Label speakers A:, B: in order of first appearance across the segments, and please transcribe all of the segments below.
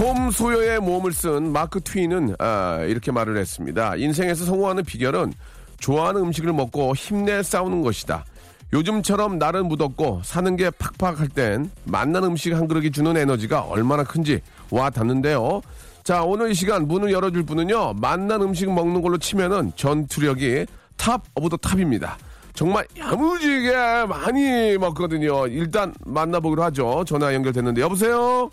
A: 톰 소여의 모험을 쓴 마크 트웨인은 아, 이렇게 말을 했습니다 인생에서 성공하는 비결은 좋아하는 음식을 먹고 힘내 싸우는 것이다 요즘처럼 날은 무덥고 사는 게 팍팍할 땐 맛난 음식 한 그릇이 주는 에너지가 얼마나 큰지 와 닿는데요. 자, 오늘 이 시간 문을 열어줄 분은요, 맛난 음식 먹는 걸로 치면은 전투력이 top of the top입니다. 정말 야무지게 많이 먹거든요. 일단 만나보기로 하죠. 전화 연결됐는데, 여보세요?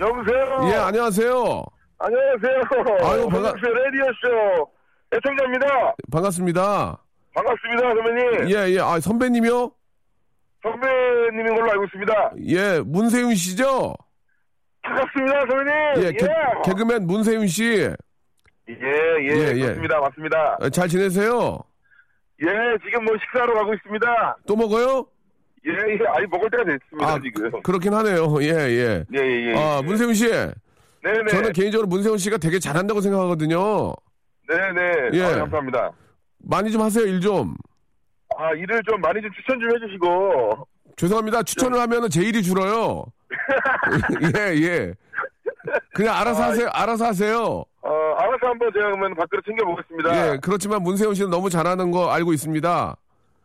B: 여보세요.
A: 예, 안녕하세요.
B: 안녕하세요.
A: 아유,
B: 반갑습니다. 라디오 쇼 애청자입니다.
A: 반갑습니다.
B: 반갑습니다, 선배님.
A: 예, 예. 아, 선배님이요?
B: 선배님인 걸로 알고 있습니다.
A: 예, 문세윤 씨죠?
B: 반갑습니다, 선배님.
A: 예, 개, 개그맨 문세윤 씨.
B: 예, 예,
A: 예, 예.
B: 맞습니다, 맞습니다.
A: 아, 잘 지내세요?
B: 예, 지금 뭐 식사하러 가고 있습니다.
A: 또 먹어요?
B: 예, 예, 아니 먹을 때가 됐습니다,
A: 아,
B: 지금.
A: 그, 그렇긴 하네요. 예, 예.
B: 예, 예, 예.
A: 아,
B: 예.
A: 문세윤 씨.
B: 네네.
A: 저는 개인적으로 문세윤 씨가 되게 잘한다고 생각하거든요.
B: 네네.
A: 예.
B: 아, 감사합니다.
A: 많이 좀 하세요, 일 좀.
B: 아, 일을 좀 많이 좀 추천 좀 해주시고.
A: 죄송합니다. 추천을 하면은 제 일이 줄어요. 예, 예. 그냥 알아서
B: 아,
A: 하세요. 알아서 하세요.
B: 어, 알아서 한번 제가 그러면 밖으로 챙겨보겠습니다.
A: 예, 그렇지만 문세윤 씨는 너무 잘하는 거 알고 있습니다.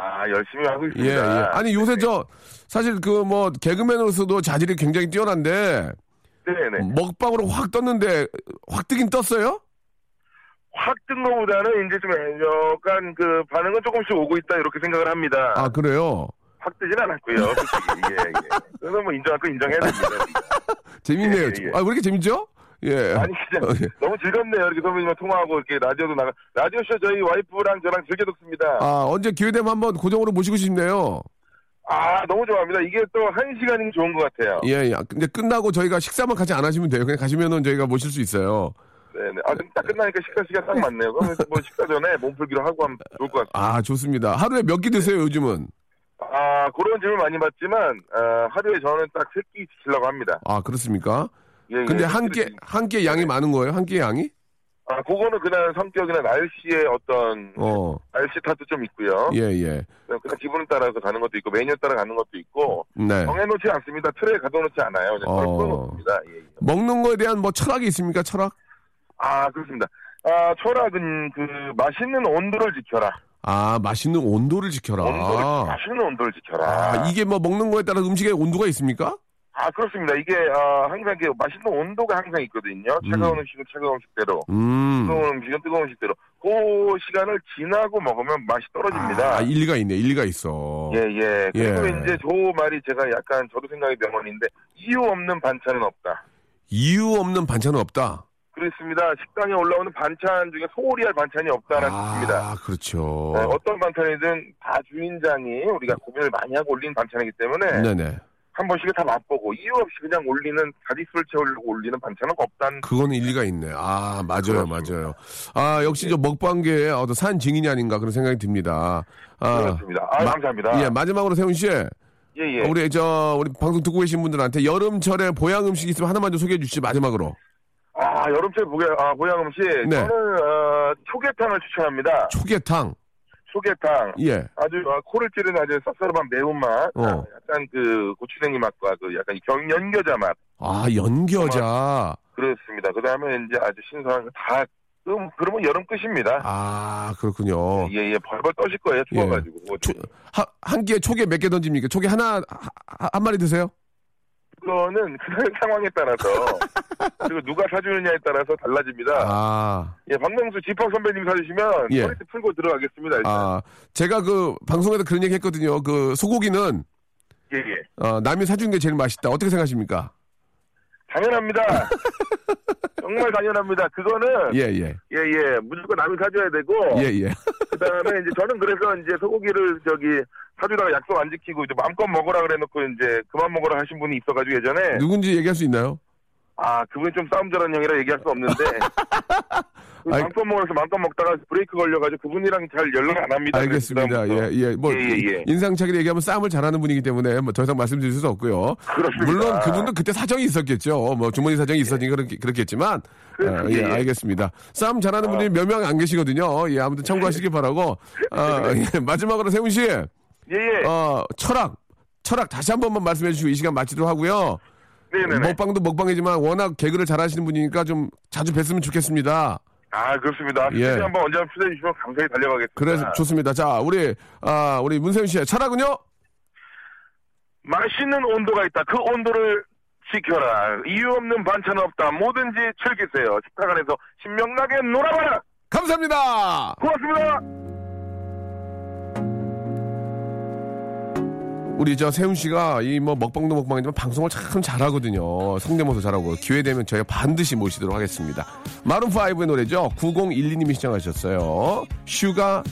B: 아, 열심히 하고
A: 예,
B: 있습니다.
A: 예. 아니, 요새 저, 사실 그 뭐, 개그맨으로서도 자질이 굉장히 뛰어난데,
B: 네네.
A: 먹방으로 확 떴는데, 확 뜨긴 떴어요?
B: 확 뜬 거보다는 이제 좀 약간 그 반응은 조금씩 오고 있다 이렇게 생각을 합니다.
A: 아, 그래요?
B: 확 뜨진 않았고요. 솔직히. 예, 예. 그래서 뭐 인정할 거 인정해야 됩니다.
A: 재밌네요.
B: 예, 예.
A: 아, 왜 이렇게 재밌죠? 예.
B: 아니 그냥
A: 어, 예.
B: 너무 즐겁네요. 이렇게 선배님과 통화하고 이렇게 라디오도 나가 라디오 쇼 저희 와이프랑 저랑 즐겨 듣습니다.
A: 아, 언제 기회 되면 한번 고정으로 모시고 싶네요.
B: 아 너무 좋아합니다. 이게 또 한 시간이면 좋은 것 같아요.
A: 예, 예. 근데 끝나고 저희가 식사만 같이 안 하시면 돼요. 그냥 가시면은 저희가 모실 수 있어요.
B: 네네. 아, 딱 끝나니까 식사 시간 딱 맞네요. 그러면 뭐 식사 전에 몸풀기로 하고 하면 좋을 것 같습니다.
A: 아, 좋습니다. 하루에 몇 끼 드세요, 요즘은?
B: 아, 그런 질문 많이 받지만, 어, 하루에 저는 딱 세끼 지키려고 합니다.
A: 아, 그렇습니까?
B: 예,
A: 근데
B: 예, 한세 끼를
A: 끼, 한 끼 양이 많은 거예요? 한 끼 양이?
B: 아, 그거는 그날 성격이나 날씨의 어떤
A: 어,
B: 날씨 탓도 좀 있고요.
A: 예, 예.
B: 그냥 그냥 기분에 따라서 가는 것도 있고 메뉴에 따라 가는 것도 있고
A: 네.
B: 정해놓지 않습니다. 틀에 가둬놓지 않아요. 그냥
A: 어.
B: 어. 풀어놓습니다. 예, 예.
A: 먹는 거에 대한 뭐 철학이 있습니까? 철학?
B: 아 그렇습니다. 아 철학은 그 맛있는 온도를 지켜라.
A: 아, 맛있는 온도를 지켜라.
B: 온도를 맛있는 온도를 지켜라.
A: 아, 이게 뭐 먹는 거에 따라 음식에 온도가 있습니까?
B: 아, 그렇습니다. 이게 어, 항상 그 맛있는 온도가 항상 있거든요. 차가운 음. 식은 차가운 음식대로,
A: 음.
B: 뜨거운 음식은 뜨거운 음식대로. 그 시간을 지나고 먹으면 맛이 떨어집니다.
A: 아, 일리가 있네. 일리가 있어.
B: 예, 예. 그리고
A: 예.
B: 이제 저 말이 제가 약간 저도 생각이 명언인데 이유 없는 반찬은 없다.
A: 이유 없는 반찬은 없다.
B: 그렇습니다. 식당에 올라오는 반찬 중에 소홀히 할 반찬이 없다라는 뜻입니다.
A: 아, 그렇죠.
B: 네, 어떤 반찬이든 다 주인장이 우리가 고민을 많이 하고 올린 반찬이기 때문에
A: 네네.
B: 한 번씩은 다 맛보고 이유 없이 그냥 올리는 자릿수를 채우려고 올리는 반찬은 없다는
A: 그거는 일리가 있네. 아, 맞아요,
B: 그렇습니다.
A: 맞아요. 아, 역시 저 먹방계의 어떤 산 증인이 아닌가 그런 생각이 듭니다. 아,
B: 그렇습니다. 아,
A: 마-
B: 감사합니다.
A: 예, 마지막으로 세훈 씨.
B: 예, 예.
A: 우리 저 우리 방송 듣고 계신 분들한테 여름철에 보양 음식 있으면 하나만 좀 소개해 주시죠. 마지막으로.
B: 아, 여름철 보양, 아, 보양 음식.
A: 네.
B: 저는, 어, 초계탕을 추천합니다.
A: 초계탕.
B: 초계탕.
A: 예.
B: 아주, 어, 코를 찌르는 아주 쌉싸름한 매운맛.
A: 어.
B: 아, 약간 그, 고추냉이 맛과 그 약간 경, 연겨자 맛.
A: 아, 연겨자.
B: 그렇습니다. 그 다음에 이제 아주 신선한 거다 그럼 그러면 여름 끝입니다.
A: 아, 그렇군요.
B: 예, 예, 벌벌 떠실 거예요. 추워가지고. 뭐
A: 초, 하, 한 끼에 초계 몇 개 던집니까? 초계 하나, 하- 한 마리 드세요?
B: 그거는 그날 상황에 따라서 그리고 누가 사주느냐에 따라서 달라집니다.
A: 아,
B: 예, 박명수 지팍 선배님 사주시면
A: 예.
B: 포인트 풀고 들어가겠습니다. 일단.
A: 아, 제가 그 방송에서 그런 얘기 했거든요. 그 소고기는
B: 예, 예.
A: 어, 남이 사주는 게 제일 맛있다. 어떻게 생각하십니까?
B: 당연합니다. 정말 당연합니다. 그거는
A: 예, 예.
B: 예, 예, 무조건 남이 사줘야 되고
A: 예, 예.
B: 그다음에 이제 저는 그래서 이제 소고기를 저기 사주다가 약속 안 지키고 이제 마음껏 먹으라 그래놓고 이제 그만 먹으라 하신 분이 있어가지고 예전에
A: 누군지 얘기할 수 있나요?
B: 아 그분이 좀 싸움 잘하는 형이라 얘기할 수 없는데 마음껏 먹어서 마음껏 먹다가 브레이크 걸려가지고 그분이랑 잘 연락 안 합니다.
A: 알겠습니다. 예, 예. 뭐,
B: 예, 예, 예.
A: 인상착의를 얘기하면 싸움을 잘하는 분이기 때문에 뭐 더 이상 말씀드릴 수 없고요.
B: 그렇습니다.
A: 물론 그분도 그때 사정이 있었겠죠. 뭐 주머니 사정이 있었으니까 그렇, 그렇겠지만. 어, 예. 알겠습니다. 싸움 잘하는 분이 몇 명 안 계시거든요. 예, 아무튼 참고하시기 바라고. 아, 예, 마지막으로 세훈 씨,
B: 예, 예.
A: 어, 철학. 철학 다시 한 번만 말씀해 주시고 이 시간 마치도록 하고요.
B: 네네네.
A: 먹방도 먹방이지만 워낙 개그를 잘하시는 분이니까 좀 자주 뵀으면 좋겠습니다.
B: 아 그렇습니다.
A: 예.
B: 예. 한번 언제 한번 초대해 주시면 감사히 달려가겠습니다.
A: 그래서 좋습니다. 자, 우리 아, 우리 문세윤 씨의 철학은요?
B: 맛있는 온도가 있다. 그 온도를 지켜라. 이유 없는 반찬 없다. 뭐든지 즐기세요. 식탁 안에서 신명나게 놀아봐라.
A: 감사합니다.
B: 고맙습니다.
A: 우리 저 세훈 씨가 이 뭐 먹방도 먹방이지만 방송을 참 잘하거든요. 성대모사 잘하고 기회 되면 저희가 반드시 모시도록 하겠습니다. 마룬 5의 노래죠. 9012님이 신청하셨어요.
C: Sugar.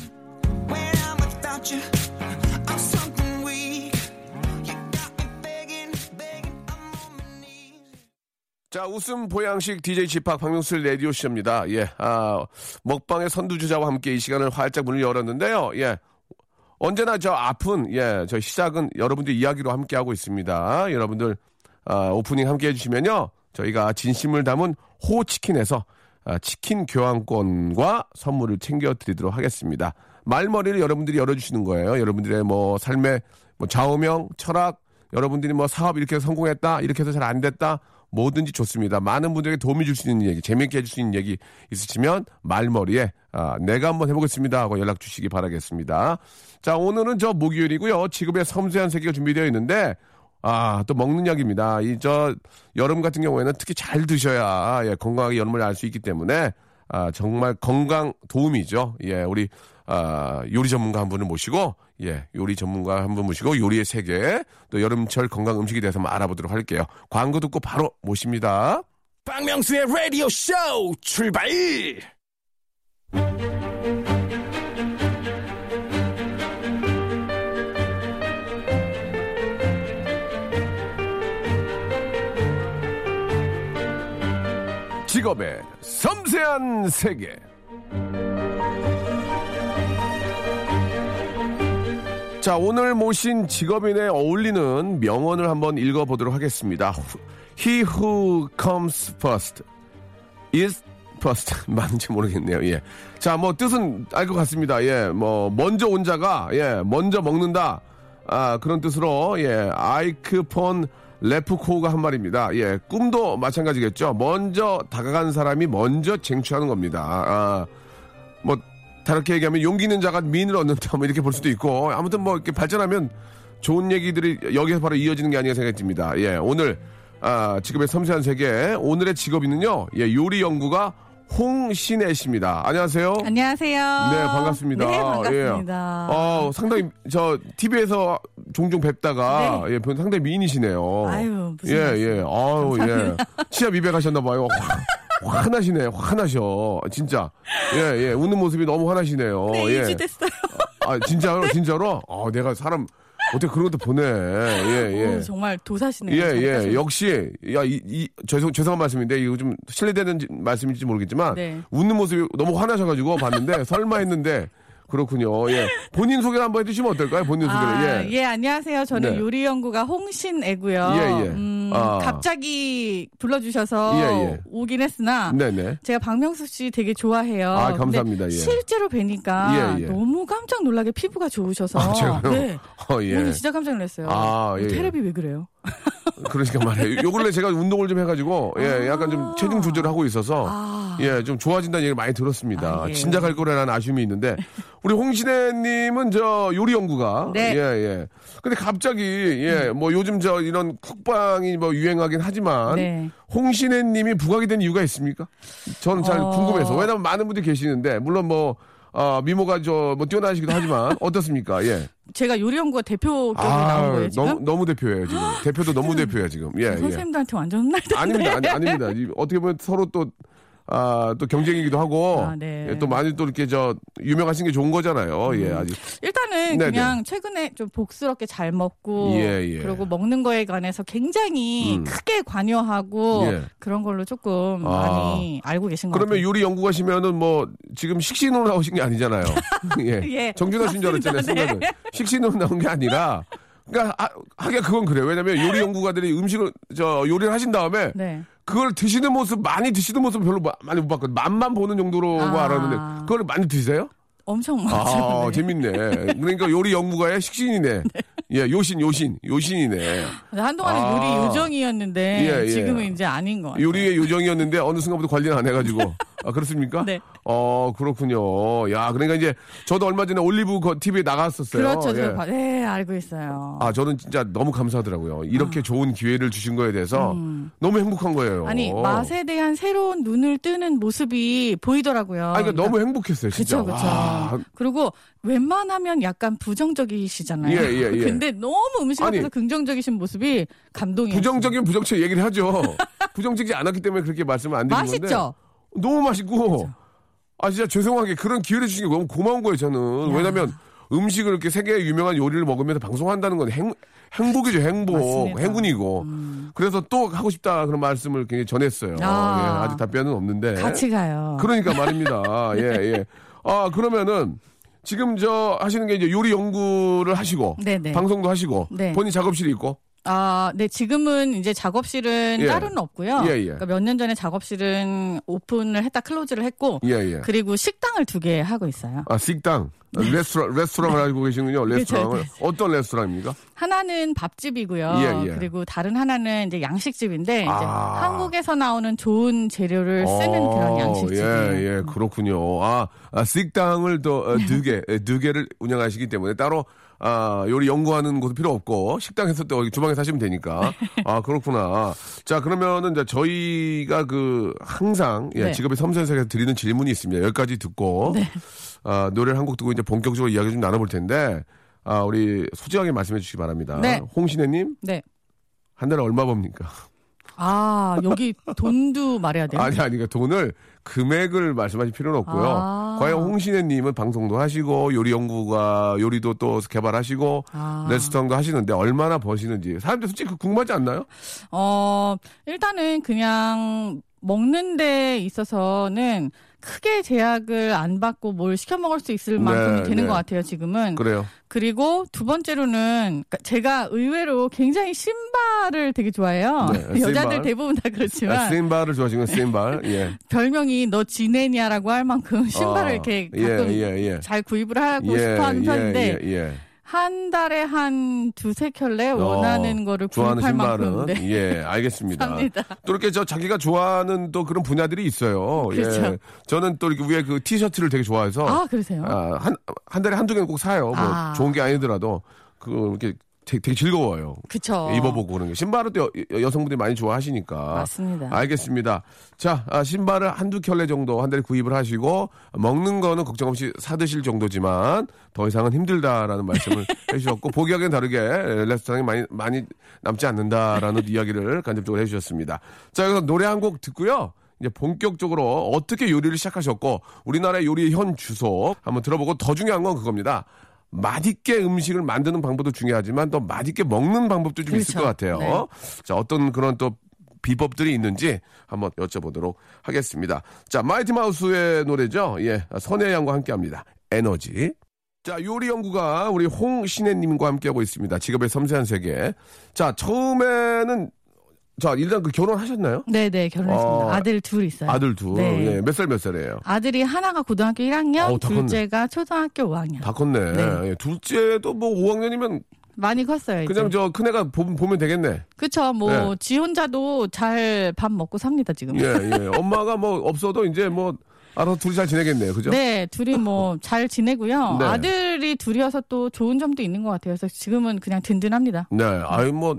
A: 자, 웃음 보양식 DJ G-Park 박명수 라디오 쇼입니다. 예, 아, 먹방의 선두주자와 함께 이 시간을 활짝 문을 열었는데요. 예. 언제나 저 앞은, 예, 저 시작은 여러분들 이야기로 함께 하고 있습니다. 여러분들, 아, 오프닝 함께 해주시면요. 저희가 진심을 담은 호치킨에서 아, 치킨 교환권과 선물을 챙겨드리도록 하겠습니다. 말머리를 여러분들이 열어주시는 거예요. 여러분들의 뭐 삶의 뭐 좌우명, 철학, 여러분들이 뭐 사업 이렇게 해서 성공했다, 이렇게 해서 잘 안 됐다, 뭐든지 좋습니다. 많은 분들에게 도움이 줄 수 있는 얘기, 재미있게 해줄 수 있는 얘기 있으시면 말머리에 아, 내가 한번 해보겠습니다 하고 연락 주시기 바라겠습니다. 자, 오늘은 저 목요일이고요. 지금의 섬세한 세계가 준비되어 있는데 아, 또 먹는 약입니다. 이 저 여름 같은 경우에는 특히 잘 드셔야 예, 건강하게 여름을 알 수 있기 때문에 아, 정말 건강 도움이죠. 예, 우리 아, 요리 전문가 한 분을 모시고 예, 요리 전문가 한 분 모시고 요리의 세계 또 여름철 건강 음식에 대해서 한번 알아보도록 할게요. 광고 듣고 바로 모십니다.
D: 박명수의 라디오 쇼 출발!
A: 직업의 섬세한 세계. 자, 오늘 모신 직업인에 어울리는 명언을 한번 읽어보도록 하겠습니다. He who comes first is first. 맞는지 모르겠네요. 예. 자, 뭐 뜻은 알 것 같습니다. 예. 뭐 먼저 온 자가 예, 먼저 먹는다. 아, 그런 뜻으로 예. 아이크 폰 레프코가 한 말입니다. 예. 꿈도 마찬가지겠죠. 먼저 다가간 사람이 먼저 쟁취하는 겁니다. 아, 뭐 다르게 얘기하면 용기 있는 자가 미인을 얻는다 뭐 이렇게 볼 수도 있고 아무튼 뭐 이렇게 발전하면 좋은 얘기들이 여기서 바로 이어지는 게 아닌가 생각이 듭니다. 예, 오늘 아, 직업의 섬세한 세계 오늘의 직업인은요. 예, 요리 연구가 홍신혜 씨입니다. 안녕하세요.
E: 안녕하세요.
A: 네, 반갑습니다.
E: 네, 반갑습니다.
A: 예. 어, 상당히 저 TV에서 종종 뵙다가 예, 상당히 미인이시네요.
E: 아유, 무슨
A: 예,
E: 말씀.
A: 예. 아유, 예. 치아 미백하셨나 봐요. 화, 화나시네. 화나셔. 진짜. 예, 예. 웃는 모습이 너무 화나시네요.
E: 네,
A: 예.
E: 2주 됐어요.
A: 아, 진짜로? 진짜로? 아, 내가 사람 어떻게 그런 것도 보내. 예, 예.
E: 오, 정말 도사시네요.
A: 예, 예. 역시, 야, 이, 이, 죄송, 죄송한 말씀인데, 이거 좀 실례되는 말씀인지 모르겠지만,
E: 네.
A: 웃는 모습이 너무 화나셔가지고 봤는데, 설마 했는데, 그렇군요. 예. 본인 소개 한번 해주시면 어떨까요? 본인 소개를.
E: 아,
A: 예.
E: 예, 안녕하세요. 저는
A: 네.
E: 요리 연구가 홍신애고요.
A: 예, 예.
E: 음,
A: 아.
E: 갑자기 불러주셔서
A: 예, 예.
E: 오긴 했으나
A: 네네.
E: 제가 박명수 씨 되게 좋아해요.
A: 아, 감사합니다. 예.
E: 실제로 뵈니까
A: 예, 예.
E: 너무 깜짝 놀라게 피부가 좋으셔서
A: 아, 제가요?
E: 네.
A: 어, 예.
E: 오늘 진짜 깜짝 놀랐어요.
A: 아, 예, 예.
E: 테레비 왜 그래요?
A: 그러니까 말이에요. 요 근래 제가 운동을 좀 해가지고, 예, 약간 좀 체중 조절을 하고 있어서,
E: 아,
A: 예, 좀 좋아진다는 얘기를 많이 들었습니다.
E: 아, 예.
A: 진작 할 거라는 아쉬움이 있는데 우리 홍신혜님은 저 요리 연구가
E: 네.
A: 예, 예. 근데 갑자기 예, 뭐 요즘 저 이런 쿡방이 뭐 유행하긴 하지만
E: 네.
A: 홍신혜님이 부각이 된 이유가 있습니까? 저는 잘
E: 어.
A: 궁금해서 왜냐면 많은 분들이 계시는데 물론 뭐 아, 미모가 저 뭐 뛰어나시기도 하지만 어떻습니까? 예.
E: 제가 요리연구가 대표 격에 나온 거예요 지금.
A: 너무 너무 대표예요 지금. 대표도 너무 대표예요 지금. 예, 예.
E: 선생님들한테 완전 혼날 텐데.
A: 아닙니다, 아니, 아닙니다. 이- 어떻게 보면 서로 또, 아, 또 경쟁이기도 하고,
E: 아, 네.
A: 예, 또 많이 또 이렇게 저, 유명하신 게 좋은 거잖아요. 예, 아직.
E: 일단은
A: 네네.
E: 그냥 최근에 좀 복스럽게 잘 먹고
A: 예, 예.
E: 그리고 먹는 거에 관해서 굉장히
A: 음.
E: 크게 관여하고
A: 예.
E: 그런 걸로 조금
A: 아.
E: 많이 알고 계신 것
A: 그러면
E: 같아요.
A: 요리 연구가시면은 뭐, 지금 식신으로 나오신 게 아니잖아요. 예.
E: 예,
A: 정준하 씨인 줄 알았잖아요. 순간은. 식신으로 나온 게 아니라, 그러니까, 하, 하긴 그건 그래요. 왜냐면 요리 연구가들이 음식을, 저, 요리를 하신 다음에,
E: 네.
A: 그걸 드시는 모습, 많이 드시는 모습 별로 마- 많이 못 봤거든요. 맛만 보는 정도로
E: 아.
A: 알았는데, 그걸 많이 드세요?
E: 엄청 많죠.
A: 아,
E: 네.
A: 재밌네. 그러니까 요리 연구가의 식신이네. 예, 요신, 요신, 요신이네.
E: 한동안은
A: 아.
E: 요리 요정이었는데
A: 예, 예.
E: 지금은 이제 아닌 것 같아요.
A: 요리의 요정이었는데 어느 순간부터 관리는 안 해가지고. 아, 그렇습니까?
E: 네.
A: 어, 그렇군요. 야, 그러니까 이제 저도 얼마 전에 올리브 거 TV에 나갔었어요.
E: 그렇죠.
A: 예.
E: 저 봐- 네, 알고 있어요.
A: 아, 저는 진짜 너무 감사하더라고요. 이렇게 좋은 기회를 주신 거에 대해서 너무 행복한 거예요.
E: 아. 음. 아니 맛에 대한 새로운 눈을 뜨는 모습이 보이더라고요.
A: 아, 그러니까 너무 행복했어요, 진짜. 와,
E: 그리고 웬만하면 약간 부정적이시잖아요.
A: 예, 예, 예.
E: 근데 너무 음식 앞에서 긍정적이신 모습이 감동이에요.
A: 부정적인 부정적 얘기를 하죠. 부정적이지 않았기 때문에 그렇게 말씀을 안 드린 건데.
E: 맛있죠?
A: 너무 맛있고 아 진짜 죄송하게 그런 기회를 주신 게 너무 고마운 거예요 저는 왜냐면 음식을 이렇게 세계 유명한 요리를 먹으면서 방송한다는 건 행, 행복이죠 행복
E: 맞습니다. 음.
A: 행운이고 그래서 또 하고 싶다 그런 말씀을 굉장히 전했어요
E: 아.
A: 예, 아직 답변은 없는데
E: 같이 가요.
A: 그러니까 말입니다 예예 아 그러면은 지금 저 하시는 게 이제 요리 연구를 하시고
E: 네네.
A: 방송도 하시고
E: 네.
A: 본인 작업실이 있고
E: 아, 네, 지금은 이제 작업실은
A: 예.
E: 따로는 없고요.
A: 예, 예.
E: 그러니까 몇 년 전에 작업실은 오픈을 했다 클로즈를 했고,
A: 예예
E: 그리고 식당을 두 개 하고 있어요.
A: 아 식당 레스토랑 레스토랑을 알고 계시는군요 레스토랑을
E: 그렇죠,
A: 어떤 레스토랑입니까
E: 하나는 밥집이고요.
A: 예, 예.
E: 그리고 다른 하나는 이제 양식집인데 이제
A: 아.
E: 한국에서 나오는 좋은 재료를 쓰는
A: 어,
E: 그런 양식집이에요.
A: 예, 예, 그렇군요. 아, 아 식당을 또두 개, 예, 두 개를 운영하시기 때문에 따로 아, 요리 연구하는 곳은 필요 없고 식당에서 또 여기 주방에서 하시면 되니까. 아, 그렇구나. 자, 그러면은 이제 저희가 그 항상 예,
E: 네.
A: 직업의 섬세에서 드리는 질문이 있습니다. 여기까지 듣고 아, 노래를 한 곡 듣고 이제 본격적으로 이야기 좀 나눠볼 텐데 아, 우리 솔직하게 말씀해 주시기 바랍니다.
E: 네.
A: 홍신혜님
E: 네.
A: 한 달에 얼마 법니까?
E: 아, 여기 돈도 말해야 돼요.
A: 아니, 아니, 그러니까 돈을, 금액을 말씀하실 필요는 없고요.
E: 아.
A: 과연 홍신혜님은 방송도 하시고, 요리 연구가, 요리도 또 개발하시고,
E: 아.
A: 레스토랑도 하시는데, 얼마나 버시는지. 사람들 솔직히 궁금하지 않나요?
E: 어, 일단은 그냥 먹는 데 있어서는 크게 제약을 안 받고 뭘 시켜 먹을 수 있을 만큼이
A: 네,
E: 되는
A: 네.
E: 것 같아요, 지금은.
A: 그래요.
E: 그리고 두 번째로는 그러니까 제가 의외로 굉장히 신발을 되게 좋아해요.
A: 네,
E: 여자들
A: 신발.
E: 대부분 다
A: 아,
E: 그렇지만
A: 스인발을 좋아하시는 스인발. 예.
E: 별명이 너 지네냐라고 할 만큼 신발을
A: 어,
E: 이렇게
A: 예,
E: 가끔
A: 예, 예.
E: 잘 구입을 하고
A: 예,
E: 싶어 하는 편인데
A: 예, 예.
E: 한 달에 한 두세 켤레
A: 어,
E: 원하는 거를
A: 좋아하는 신발은
E: 네.
A: 예 알겠습니다.
E: 삽니다.
A: 또 이렇게 저 자기가 좋아하는 또 그런 분야들이 있어요.
E: 그렇죠.
A: 예. 저는 또 이렇게 위에 그 티셔츠를 되게 좋아해서
E: 아, 그러세요?
A: 아, 한, 한 달에 한두 개는 꼭 사요. 뭐,
E: 아.
A: 좋은 게 아니더라도, 그, 이렇게 되게, 되게 즐거워요.
E: 그쵸.
A: 입어보고 그런 게. 신발은 또 여, 여성분들이 많이 좋아하시니까.
E: 맞습니다.
A: 알겠습니다. 자, 아, 신발을 한두 켤레 정도 한 달에 구입을 하시고, 먹는 거는 걱정 없이 사드실 정도지만, 더 이상은 힘들다라는 말씀을 해주셨고, 보기하기는 다르게 레스토랑이 많이, 많이 남지 않는다라는 이야기를 간접적으로 해주셨습니다. 자, 여기서 노래 한 곡 듣고요. 이제 본격적으로 어떻게 요리를 시작하셨고 우리나라의 요리의 현 주소 한번 들어보고 더 중요한 건 그겁니다. 맛있게 음식을 만드는 방법도 중요하지만 또 맛있게 먹는 방법도 좀 있을
E: 그렇죠.
A: 것 같아요.
E: 네.
A: 자, 어떤 그런 또 비법들이 있는지 한번 여쭤보도록 하겠습니다. 자, 마이티 마우스의 노래죠. 예, 선혜 양과 함께 합니다. 에너지. 자, 요리 연구가 우리 홍신혜님과 함께하고 있습니다. 직업의 섬세한 세계. 자, 처음에는 자, 일단 그 결혼하셨나요?
E: 네네, 결혼했습니다.
A: 어,
E: 아들 둘 있어요.
A: 아들 둘.
E: 네.
A: 예, 몇살 몇 살이에요?
E: 아들이 하나가 고등학교 1학년,
A: 어우, 다 컸네.
E: 둘째가 초등학교 5학년.
A: 다 컸네.
E: 네.
A: 예, 둘째도 뭐 5학년이면
E: 많이 컸어요. 이제.
A: 그냥 저 큰애가 보, 보면 되겠네.
E: 그쵸. 뭐,
A: 네.
E: 지 혼자도 잘 밥 먹고 삽니다, 지금.
A: 예, 예. 엄마가 뭐 없어도 이제 뭐 알아서 둘이 잘 지내겠네요. 그죠?
E: 네, 둘이 뭐 잘 지내고요.
A: 네.
E: 아들이 둘이어서 또 좋은 점도 있는 것 같아요. 그래서 지금은 그냥 든든합니다.
A: 네. 아유 뭐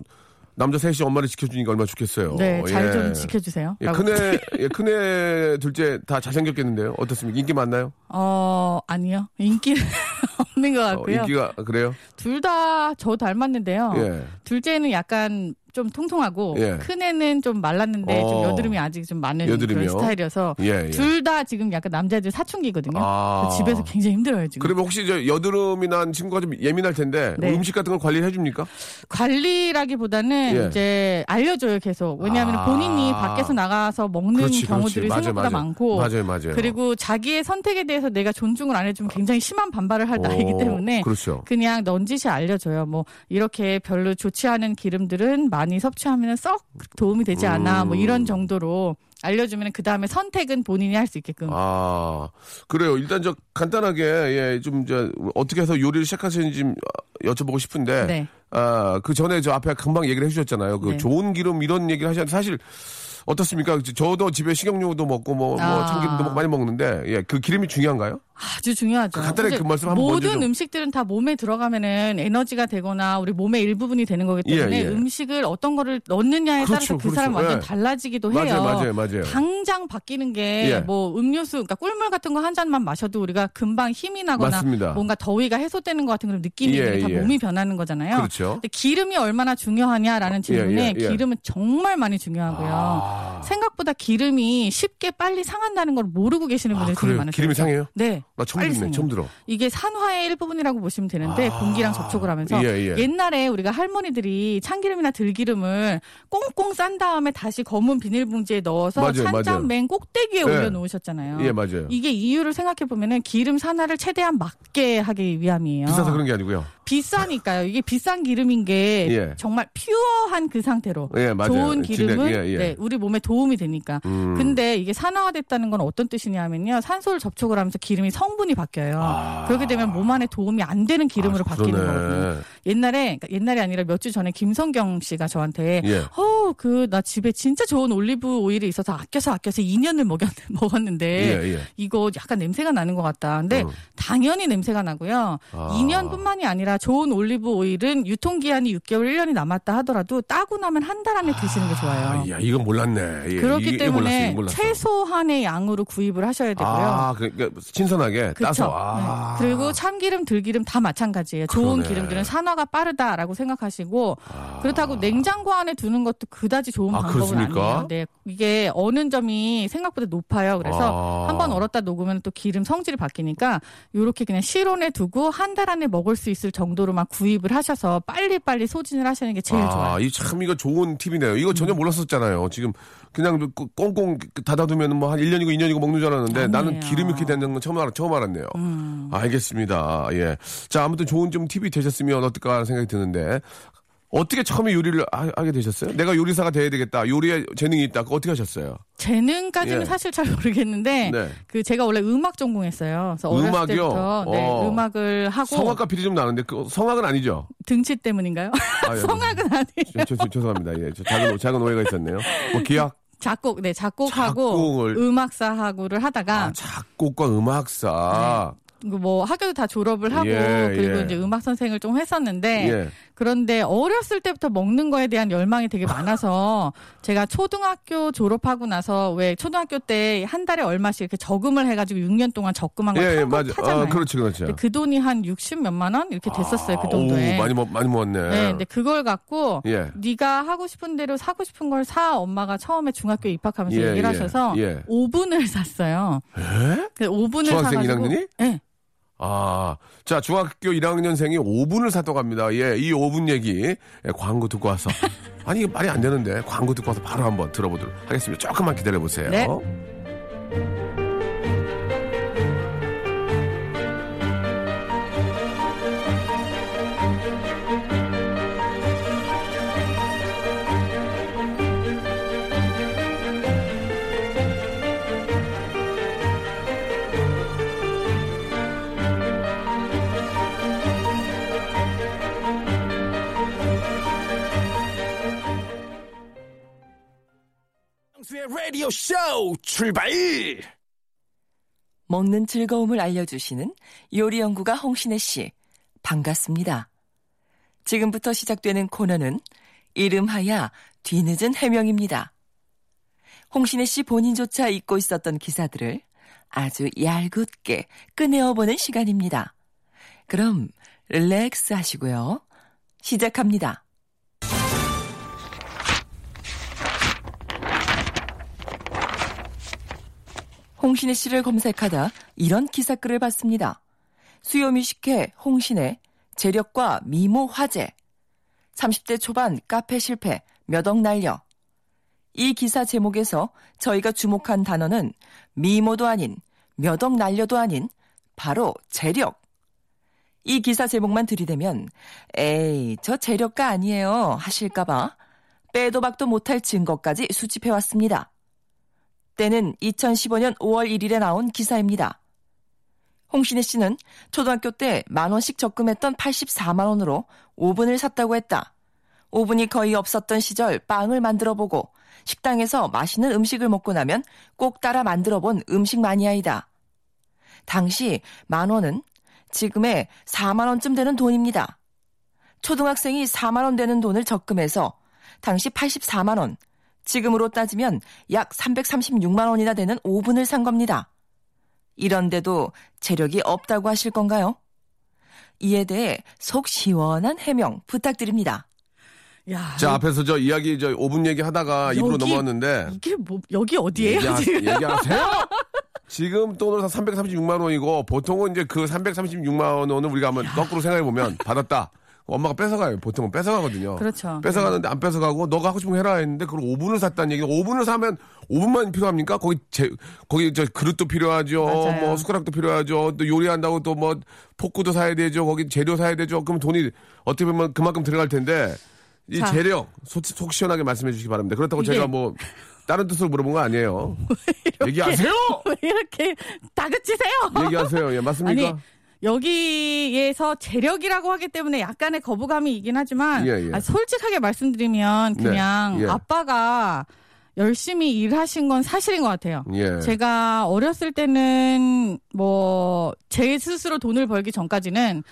A: 남자 셋이 엄마를 지켜주니까 얼마나 좋겠어요.
E: 네, 잘좀
A: 예.
E: 지켜주세요.
A: 예. 큰애, 예, 큰애, 둘째 다 잘생겼겠는데요? 어떻습니까? 인기 많나요?
E: 어, 아니요. 인기 없는 것
A: 어,
E: 같고요.
A: 인기가, 그래요?
E: 둘 다 저 닮았는데요.
A: 예.
E: 둘째는 약간 좀 통통하고
A: 예.
E: 큰 애는 좀 말랐는데 좀
A: 어.
E: 여드름이 아직 좀 많은
A: 여드름이요?
E: 그런 스타일이어서
A: 예, 예.
E: 둘 다 지금 약간 남자들 사춘기거든요.
A: 아.
E: 집에서 굉장히 힘들어요 지금.
A: 그러면 혹시 저 여드름이 난 친구가 좀 예민할 텐데
E: 네.
A: 음식 같은 걸 관리를 해줍니까?
E: 관리라기보다는
A: 예.
E: 이제 알려줘요 계속. 왜냐하면
A: 아.
E: 본인이 밖에서 나가서 먹는
A: 그렇지,
E: 경우들이
A: 그렇지.
E: 생각보다
A: 맞아요.
E: 많고.
A: 맞아요, 맞아요.
E: 그리고 자기의 선택에 대해서 내가 존중을 안 해주면 굉장히 심한 반발을 할 나이기
A: 오,
E: 때문에
A: 그렇죠.
E: 그냥 넌지시 알려줘요. 뭐 이렇게 별로 좋지 않은 기름들은 많이 섭취하면 썩 도움이 되지 않아. 뭐
A: 음.
E: 이런 정도로 알려주면 그 다음에 선택은 본인이 할 수 있게끔.
A: 아, 그래요. 일단 저 간단하게, 예, 좀, 저, 어떻게 해서 요리를 시작하시는지 좀 여쭤보고 싶은데.
E: 네.
A: 아, 그 전에 저 앞에 금방 얘기를 해주셨잖아요. 그
E: 네.
A: 좋은 기름 이런 얘기를 하셨는데 사실 어떻습니까? 저도 집에 식용유도 먹고 뭐, 뭐
E: 아.
A: 참기름도 먹고 많이 먹는데, 예, 그 기름이 중요한가요?
E: 아주 중요하죠.
A: 간단하게
E: 사실
A: 그 말씀 한번
E: 모든
A: 좀-
E: 음식들은 다 몸에 들어가면은 에너지가 되거나 우리 몸의 일부분이 되는 거기 때문에
A: 예, 예.
E: 음식을 어떤 거를 넣느냐에
A: 그렇죠,
E: 따라서 그
A: 그렇죠.
E: 사람 완전
A: 예.
E: 달라지기도 해요.
A: 맞아요, 맞아요, 맞아요.
E: 당장 바뀌는 게
A: 예.
E: 뭐 음료수, 그러니까 꿀물 같은 거 한 잔만 마셔도 우리가 금방 힘이 나거나
A: 맞습니다.
E: 뭔가 더위가 해소되는 것 같은 그런 느낌이
A: 예,
E: 다
A: 예.
E: 몸이 변하는 거잖아요.
A: 그렇죠.
E: 근데 기름이 얼마나 중요하냐라는 질문에
A: 예, 예.
E: 기름은 정말 많이 중요하고요.
A: 아.
E: 생각보다 기름이 쉽게 빨리 상한다는 걸 모르고 계시는
A: 아,
E: 분들이 되게
A: 그래요?
E: 많으세요.
A: 기름이 상해요?
E: 네.
A: 나 처음
E: 빨리
A: 듣네,
E: 상해요.
A: 처음 들어.
E: 이게 산화의 일부분이라고 보시면 되는데
A: 아.
E: 공기랑 접촉을 하면서
A: 예, 예.
E: 옛날에 우리가 할머니들이 참기름이나 들기름을 꽁꽁 싼 다음에 다시 검은 비닐봉지에 넣어서
A: 맞아요,
E: 찬장
A: 맞아요.
E: 맨 꼭대기에
A: 예.
E: 올려놓으셨잖아요.
A: 예, 맞아요.
E: 이게 이유를 생각해 보면은 기름 산화를 최대한 막게 하기 위함이에요.
A: 비싸서 그런 게 아니고요.
E: 비싸니까요. 이게 비싼 기름인 게
A: 예.
E: 정말 pure한 그 상태로
A: 예.
E: 좋은 기름은
A: 예, 예.
E: 네, 우리 몸에 도움이 되니까.
A: 음.
E: 근데 이게 산화화됐다는 건 어떤 뜻이냐면요. 산소를 접촉을 하면서 기름이 성분이 바뀌어요. 그렇게 되면 몸 안에 도움이 안 되는 기름으로
A: 아,
E: 바뀌는
A: 그러네.
E: 거거든요. 옛날에 그러니까 옛날이 아니라 몇 주 전에 김성경 씨가 저한테
A: 예.
E: 어, 그 나 집에 진짜 좋은 올리브 오일이 있어서 아껴서 아껴서 2년을 먹였, 먹었는데
A: 예, 예.
E: 이거 약간 냄새가 나는 것 같다. 근데
A: 어.
E: 당연히 냄새가 나고요.
A: 아.
E: 2년뿐만이 아니라 좋은 올리브 오일은 유통기한이 6개월, 1년이 남았다 하더라도 따고 나면 한 달 안에 드시는 게 좋아요.
A: 아, 야, 이건 몰랐네. 예,
E: 그렇기 때문에. 최소한의 양으로 구입을 하셔야 되고요.
A: 아, 그러니까 신선하게
E: 그쵸?
A: 따서. 아.
E: 네. 그리고 참기름, 들기름 다 마찬가지예요. 좋은
A: 그러네.
E: 기름들은 산화가 빠르다라고 생각하시고 그렇다고 냉장고 안에 두는 것도 그다지 좋은
A: 아,
E: 방법은
A: 그렇습니까?
E: 아니에요. 네, 이게 어는 점이 생각보다 높아요. 그래서
A: 아.
E: 한번 얼었다 녹으면 또 기름 성질이 바뀌니까 이렇게 그냥 실온에 두고 한 달 안에 먹을 수 있을 정도로만 구입을 하셔서 빨리빨리 소진을 하시는 게 제일
A: 아,
E: 좋아요. 음.
A: 이참 이거 좋은 팁이네요. 이거 전혀 몰랐었잖아요. 지금 그냥 꽁- 꽁꽁 닫아두면 뭐 한 1년이고 2년이고 먹는 줄 알았는데 나는
E: 아니에요.
A: 기름 이렇게 되는 건 처음, 알아, 처음 알았네요.
E: 음.
A: 알겠습니다. 예. 자, 아무튼 좋은 좀 팁이 되셨으면 어떨까 하는 생각이 드는데 어떻게 처음에 요리를 하, 게 되셨어요? 내가 요리사가 돼야 되겠다. 요리에 재능이 있다. 그거 어떻게 하셨어요?
E: 재능까지는
A: 예.
E: 사실 잘 모르겠는데
A: 네.
E: 그 제가 원래 음악 전공했어요. 그래서 어렸을
A: 음악이요?
E: 때부터 네,
A: 어.
E: 음악을 하고
A: 성악가 필이 좀 나는데 그 성악은 아니죠?
E: 등치 때문인가요?
A: 아, 예.
E: 성악은 아니에요.
A: 저, 저, 죄송합니다. 예. 저 작은, 작은 오해가 있었네요. 뭐 기악,
E: 작곡, 네, 작곡하고
A: 작곡을-
E: 음악사하고를 하다가
A: 아, 작곡과 음악사.
E: 그뭐 학교도 다 졸업을 하고
A: 예,
E: 그리고
A: 예.
E: 이제 음악 선생을 좀 했었는데
A: 예.
E: 그런데 어렸을 때부터 먹는 거에 대한 열망이 되게 많아서 제가 초등학교 졸업하고 나서 왜 초등학교 때 한 달에 얼마씩 이렇게 저금을 해가지고 6년 동안 적금한 걸
A: 예, 예, 맞아.
E: 하잖아요.
A: 아, 그렇지.
E: 근데 그 돈이 한 60 몇만 원 이렇게 됐었어요. 그
A: 오,
E: 정도에.
A: 많이, 먹, 많이 먹었네.
E: 네, 근데 그걸 갖고
A: 예.
E: 네가 하고 싶은 대로 사고 싶은 걸 사 엄마가 처음에 중학교에 입학하면서
A: 예,
E: 얘기를
A: 예,
E: 하셔서
A: 예.
E: 오븐을 샀어요.
A: 에?
E: 그 오븐을 사가지고
A: 1학년이?
E: 네.
A: 아, 자, 중학교 1학년생이 5분을 샀다고 합니다. 예, 이 5분 얘기, 예, 광고 듣고 와서. 아니, 이게 말이 안 되는데, 광고 듣고 와서 바로 한번 들어보도록 하겠습니다. 조금만 기다려 보세요.
E: 네.
D: 박명수의 라디오 쇼 출발!
F: 먹는 즐거움을 알려주시는 요리 연구가 홍신혜 씨. 반갑습니다. 지금부터 시작되는 코너는 이름하야 뒤늦은 해명입니다. 홍신혜 씨 본인조차 잊고 있었던 기사들을 아주 얄궂게 꺼내어 보는 시간입니다. 그럼 릴렉스 하시고요. 시작합니다. 홍신혜 씨를 검색하다 이런 기사글을 봤습니다. 수요미 식회 홍신혜 재력과 미모 화제 30대 초반 카페 실패 몇 억 날려 이 기사 제목에서 저희가 주목한 단어는 미모도 아닌 몇 억 날려도 아닌 바로 재력 이 기사 제목만 들이대면 에이 저 재력가 아니에요 하실까봐 빼도 박도 못할 증거까지 수집해왔습니다. 때는 2015년 5월 1일에 나온 기사입니다. 홍신혜 씨는 초등학교 때 만 원씩 적금했던 84만 원으로 오븐을 샀다고 했다. 오븐이 거의 없었던 시절 빵을 만들어 보고 식당에서 맛있는 음식을 먹고 나면 꼭 따라 만들어 본 음식 마니아이다. 당시 만 원은 지금의 4만 원쯤 되는 돈입니다. 초등학생이 4만 원 되는 돈을 적금해서 당시 84만 원, 지금으로 따지면 약 336만 원이나 되는 오븐을 산 겁니다. 이런데도 재력이 없다고 하실 건가요? 이에 대해 속 시원한 해명 부탁드립니다.
E: 야,
A: 자, 앞에서 저 이야기, 저 5분 얘기 하다가 입으로 넘어왔는데.
E: 이게 뭐 여기 어디예요
A: 얘기하,
E: 지금?
A: 얘기하세요! 지금 돈으로 336만 원이고, 보통은 이제 그 336만 원을 우리가 한번 거꾸로 생각해 보면, 받았다. 엄마가 뺏어가요. 보통은 뺏어가거든요.
E: 그렇죠.
A: 뺏어가는데 안 뺏어가고, 너가 하고 싶은 거 해라 했는데, 그걸 5분을 샀다는 얘기. 5분을 사면 5분만 필요합니까? 거기 제, 거기 저 그릇도 필요하죠.
E: 맞아요.
A: 뭐 숟가락도 필요하죠. 또 요리한다고 또 뭐 포크도 사야 되죠. 거기 재료 사야 되죠. 그럼 돈이 어떻게 보면 그만큼 들어갈 텐데, 이
E: 자.
A: 재력, 속, 속 시원하게 말씀해 주시기 바랍니다. 그렇다고
E: 이게-
A: 제가 뭐, 다른 뜻으로 물어본 거 아니에요. 얘기하세요!
E: 왜 이렇게 다그치세요?
A: 얘기하세요. 예, 맞습니까?
E: 아니 여기에서 재력이라고 하기 때문에 약간의 거부감이 있긴 하지만
A: 예, 예.
E: 아, 솔직하게 말씀드리면
A: 네,
E: 그냥
A: 예.
E: 아빠가 열심히 일하신 건 사실인 것 같아요.
A: 예.
E: 제가 어렸을 때는 뭐 제 스스로 돈을 벌기 전까지는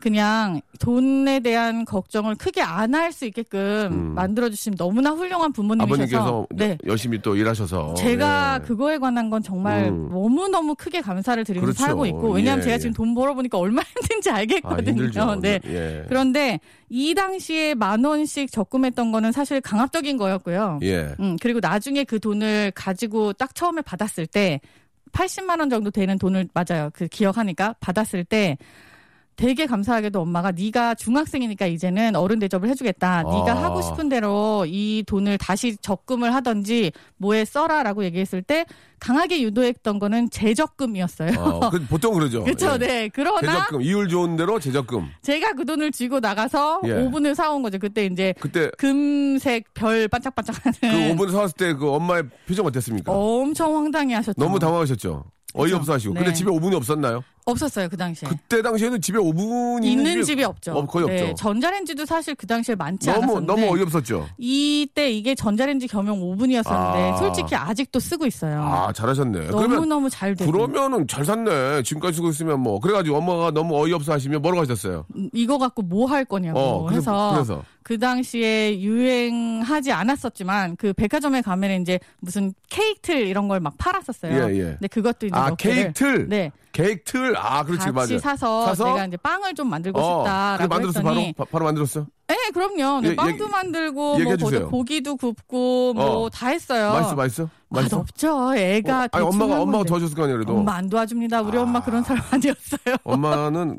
E: 그냥 돈에 대한 걱정을 크게 안 할 수 있게끔
A: 음.
E: 만들어 주신 너무나 훌륭한 부모님이셔서 네.
A: 열심히 또 일하셔서.
E: 제가
A: 예.
E: 그거에 관한 건 정말
A: 음.
E: 너무 너무 크게 감사를 드리면서
A: 그렇죠.
E: 살고 있고 왜냐하면
A: 예,
E: 제가
A: 예.
E: 지금 돈 벌어보니까 얼마나 힘든지
A: 아,
E: 알겠거든요.
A: 힘들죠.
E: 네.
A: 예.
E: 그런데 이 당시에 만 원씩 적금했던 거는 사실 강압적인 거였고요.
A: 예.
E: 음, 그리고 나중에 그 돈을 가지고 딱 처음에 받았을 때 80만 원 정도 되는 돈을 맞아요. 그 기억하니까 받았을 때 되게 감사하게도 엄마가 네가 중학생이니까 이제는 어른 대접을 해주겠다. 네가
A: 아.
E: 하고 싶은 대로 이 돈을 다시 적금을 하든지 뭐에 써라라고 얘기했을 때 강하게 유도했던 거는 재적금이었어요.
A: 어, 그, 보통 그러죠.
E: 그렇죠,
A: 예.
E: 네. 그러나
A: 제적금 이율 좋은 대로 제적금.
E: 제가 그 돈을 쥐고 나가서
A: 예.
E: 오븐을 사온 거죠. 그때 이제
A: 그때
E: 금색 별 반짝반짝하는
A: 그 5분 사왔을 때 그 엄마의 표정 어땠습니까?
E: 엄청 황당해하셨죠.
A: 너무 당황하셨죠. 어이없어 하시고. 근데
E: 네.
A: 집에 5분이 없었나요?
E: 없었어요 그 당시에.
A: 그때 당시에는 집에 5분이
E: 있는 집이 없죠.
A: 어, 거의
E: 네,
A: 없죠.
E: 전자레인지도 사실 그 당시에 많지
A: 너무
E: 않았었는데
A: 너무 어이없었죠.
E: 이때 이게 전자레인지 겸용 오븐이었었는데
A: 아.
E: 솔직히 아직도 쓰고 있어요.
A: 아, 잘하셨네.
E: 너무
A: 그러면
E: 너무 잘 되고
A: 그러면은 잘 샀네. 지금까지 쓰고 있으면 뭐. 그래가지고 엄마가 너무 어이없어 하시면 뭐라고 하셨어요?
E: 음, 이거 갖고 뭐 할 거냐고
A: 어, 그래서-
E: 해서
A: 그래서.
E: 그 당시에 유행하지 않았었지만 그 백화점에 가면 이제 무슨 케이크 틀 이런 걸 막 팔았었어요.
A: 예, 예.
E: 근데 그것도 이제
A: 아,
E: 몇 개를
A: 케이크 틀?
E: 네.
A: 케이크 틀? 아, 그렇지,
E: 같이
A: 맞아.
E: 사서,
A: 사서?
E: 내가 이제 빵을 좀 만들고
A: 어,
E: 싶다라고
A: 만들었어,
E: 했더니
A: 바로? 바, 바로 만들었어?
E: 네, 그럼요. 네,
A: 예,
E: 빵도
A: 얘기-
E: 만들고 뭐. 고기도 굽고 뭐
A: 어.
E: 다 했어요.
A: 맛있어, 맛있어? 맛있어?
E: 맛없죠. 애가
A: 어, 아니, 엄마가,
E: 한
A: 엄마가. 도와줬을 거 아니에요, 그래도.
E: 엄마 안 도와줍니다. 우리 엄마 그런 사람 아니었어요.
A: 엄마는,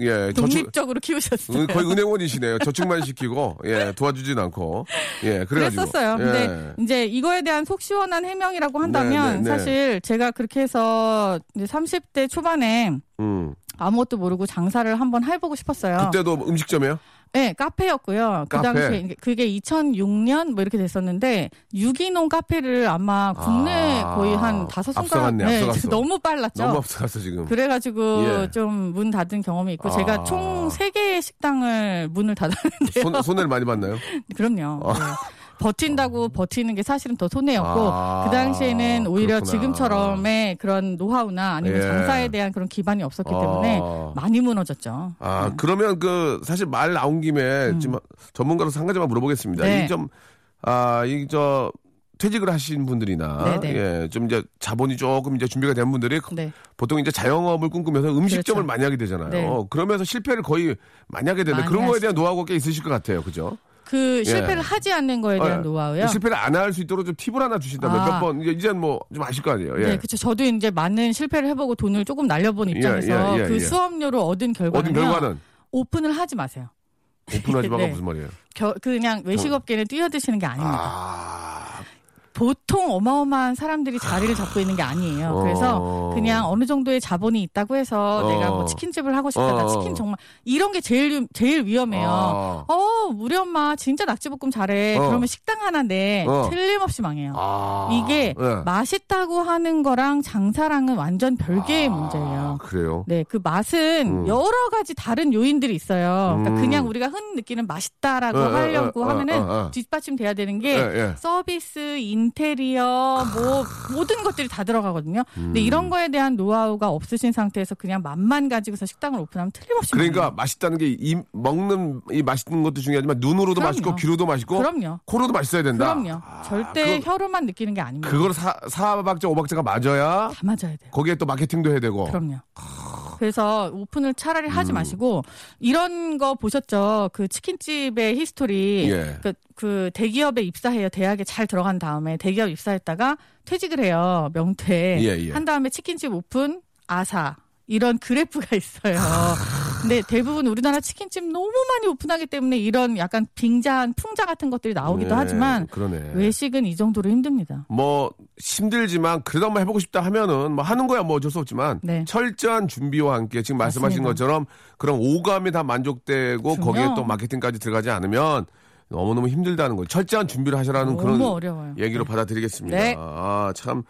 A: 예, 저축,
E: 독립적으로 키우셨어요.
A: 은- 거의 은행원이시네요. 저축만 시키고, 예, 도와주진 않고. 예, 그래가지고.
E: 그랬었어요.
A: 예.
E: 근데 이제 이거에 대한 속 시원한 해명이라고 한다면
A: 네, 네, 네.
E: 사실 제가 그렇게 해서 이제 30대 초반에
A: 음.
E: 아무것도 모르고 장사를 한번 해보고 싶었어요.
A: 그때도 음식점이에요?
E: 네, 카페였고요. 그
A: 카페.
E: 당시에 그게 2006년 뭐 이렇게 됐었는데 유기농 카페를 아마 국내
A: 아,
E: 거의 한 다섯 손가락
A: 앞서갔네, 앞서갔어.
E: 너무 빨랐죠.
A: 너무 앞서갔어, 지금.
E: 그래가지고
A: 예.
E: 좀문 닫은 경험이 있고
A: 아.
E: 제가 총 세 개의 식당을 문을 닫았는데요.
A: 손, 손해를 많이 봤나요?
E: 그럼요.
A: 아.
E: 네. 버틴다고 버티는 게 사실은 더 손해였고
A: 아,
E: 그 당시에는 오히려
A: 그렇구나.
E: 지금처럼의 그런 노하우나 아니면
A: 예.
E: 장사에 대한 그런 기반이 없었기
A: 아.
E: 때문에 많이 무너졌죠.
A: 아, 그러면 그, 사실 말 나온 김에 지금 전문가로서 한 가지만 물어보겠습니다.
E: 음. 네.
A: 이 좀, 아, 이 저, 퇴직을 하신 분들이나,
E: 네네.
A: 예, 좀 이제 자본이 조금 이제 준비가 된 분들이
E: 네.
A: 보통 이제 자영업을 꿈꾸면서 음식점을
E: 그렇죠.
A: 많이 하게 되잖아요.
E: 네.
A: 그러면서 실패를 거의 많이 하게 되는데
E: 많이
A: 그런 거에. 대한 노하우가 꽤 있으실 것 같아요. 그죠?
E: 그 실패를
A: 예.
E: 하지 않는 거에 대한
A: 어,
E: 노하우요.
A: 실패를 안 할 수 있도록 좀 팁을 하나 주신다면
E: 아.
A: 몇 번, 이제 이제는 뭐좀 아실 거 아니에요. 예.
E: 네, 그렇죠. 저도 이제 많은 실패를 해보고 돈을 조금 날려본 입장에서
A: 예, 예,
E: 그
A: 예.
E: 수업료로 얻은 결과는
A: 얻은 결과는
E: 오픈을 하지 마세요.
A: 오픈하지 마가
E: 네.
A: 무슨 말이에요?
E: 겨- 그냥 외식업계는 뛰어드시는 게 아닙니다.
A: 아,
E: 보통 어마어마한 사람들이 자리를 잡고 있는 게 아니에요.
A: 어.
E: 그래서 그냥 어느 정도의 자본이 있다고 해서
A: 어.
E: 내가 뭐 치킨집을 하고 싶다. 나
A: 어.
E: 치킨 정말 이런 게 제일 위- 제일 위험해요.
A: 아.
E: 어, 우리 엄마 진짜 낙지볶음 잘해.
A: 어.
E: 그러면 식당 하나 내
A: 어.
E: 틀림없이 망해요.
A: 아.
E: 이게
A: 예.
E: 맛있다고 하는 거랑 장사랑은 완전 별개의 문제예요.
A: 아, 그래요.
E: 네, 그 맛은
A: 음.
E: 여러 가지 다른 요인들이 있어요. 그러니까
A: 음.
E: 그냥 우리가 흔히 느끼는 맛있다라고
A: 어, 어,
E: 하려고
A: 어, 어,
E: 하면은
A: 어, 어.
E: 뒷받침돼야 되는 게
A: 예, 예.
E: 서비스, 인 테리어, 뭐 모든 것들이 다 들어가거든요.
A: 음.
E: 근데 이런 거에 대한 노하우가 없으신 상태에서 그냥 맛만 가지고서 식당을 오픈하면 틀림없이
A: 그러니까
E: 망해요.
A: 맛있다는 게 이 먹는 이 맛있는 것도 중요하지만 눈으로도
E: 그럼요.
A: 맛있고 귀로도 맛있고
E: 그럼요.
A: 코로도 맛있어야 된다.
E: 그럼요.
A: 아,
E: 절대
A: 그거-
E: 혀로만 느끼는 게 아닙니다.
A: 그걸 사, 사박자 오박자가 맞아야
E: 다 맞아야 돼요.
A: 거기에 또 마케팅도 해야 되고.
E: 그럼요. 그래서 오픈을 차라리 하지
A: 음.
E: 마시고 이런 거 보셨죠? 그 치킨집의 history.
A: 예.
E: 그, 그 대기업에 입사해요. 대학에 잘 들어간 다음에 대기업 입사했다가 퇴직을 해요. 명퇴.
A: 예, 예.
E: 한 다음에 치킨집 오픈 아사. 이런 그래프가 있어요. 근데 대부분 우리나라 치킨집 너무 많이 오픈하기 때문에 이런 약간 빙자한 풍자 같은 것들이 나오기도
A: 네,
E: 하지만
A: 그러네.
E: 외식은 이 정도로 힘듭니다.
A: 뭐 힘들지만 그래도 한번 해보고 싶다 하면은 뭐 하는 거야 뭐 어쩔 수 없지만
E: 네.
A: 철저한 준비와 함께 지금 말씀하신
E: 맞습니다.
A: 것처럼 그런 오감이 다 만족되고
E: 그럼요.
A: 거기에 또 마케팅까지 들어가지 않으면 너무너무 힘들다는 거예요. 철저한 준비를 하시라는
E: 너무
A: 그런
E: 어려워요.
A: 얘기로
E: 네.
A: 받아들이겠습니다.
E: 네.
A: 아, 참.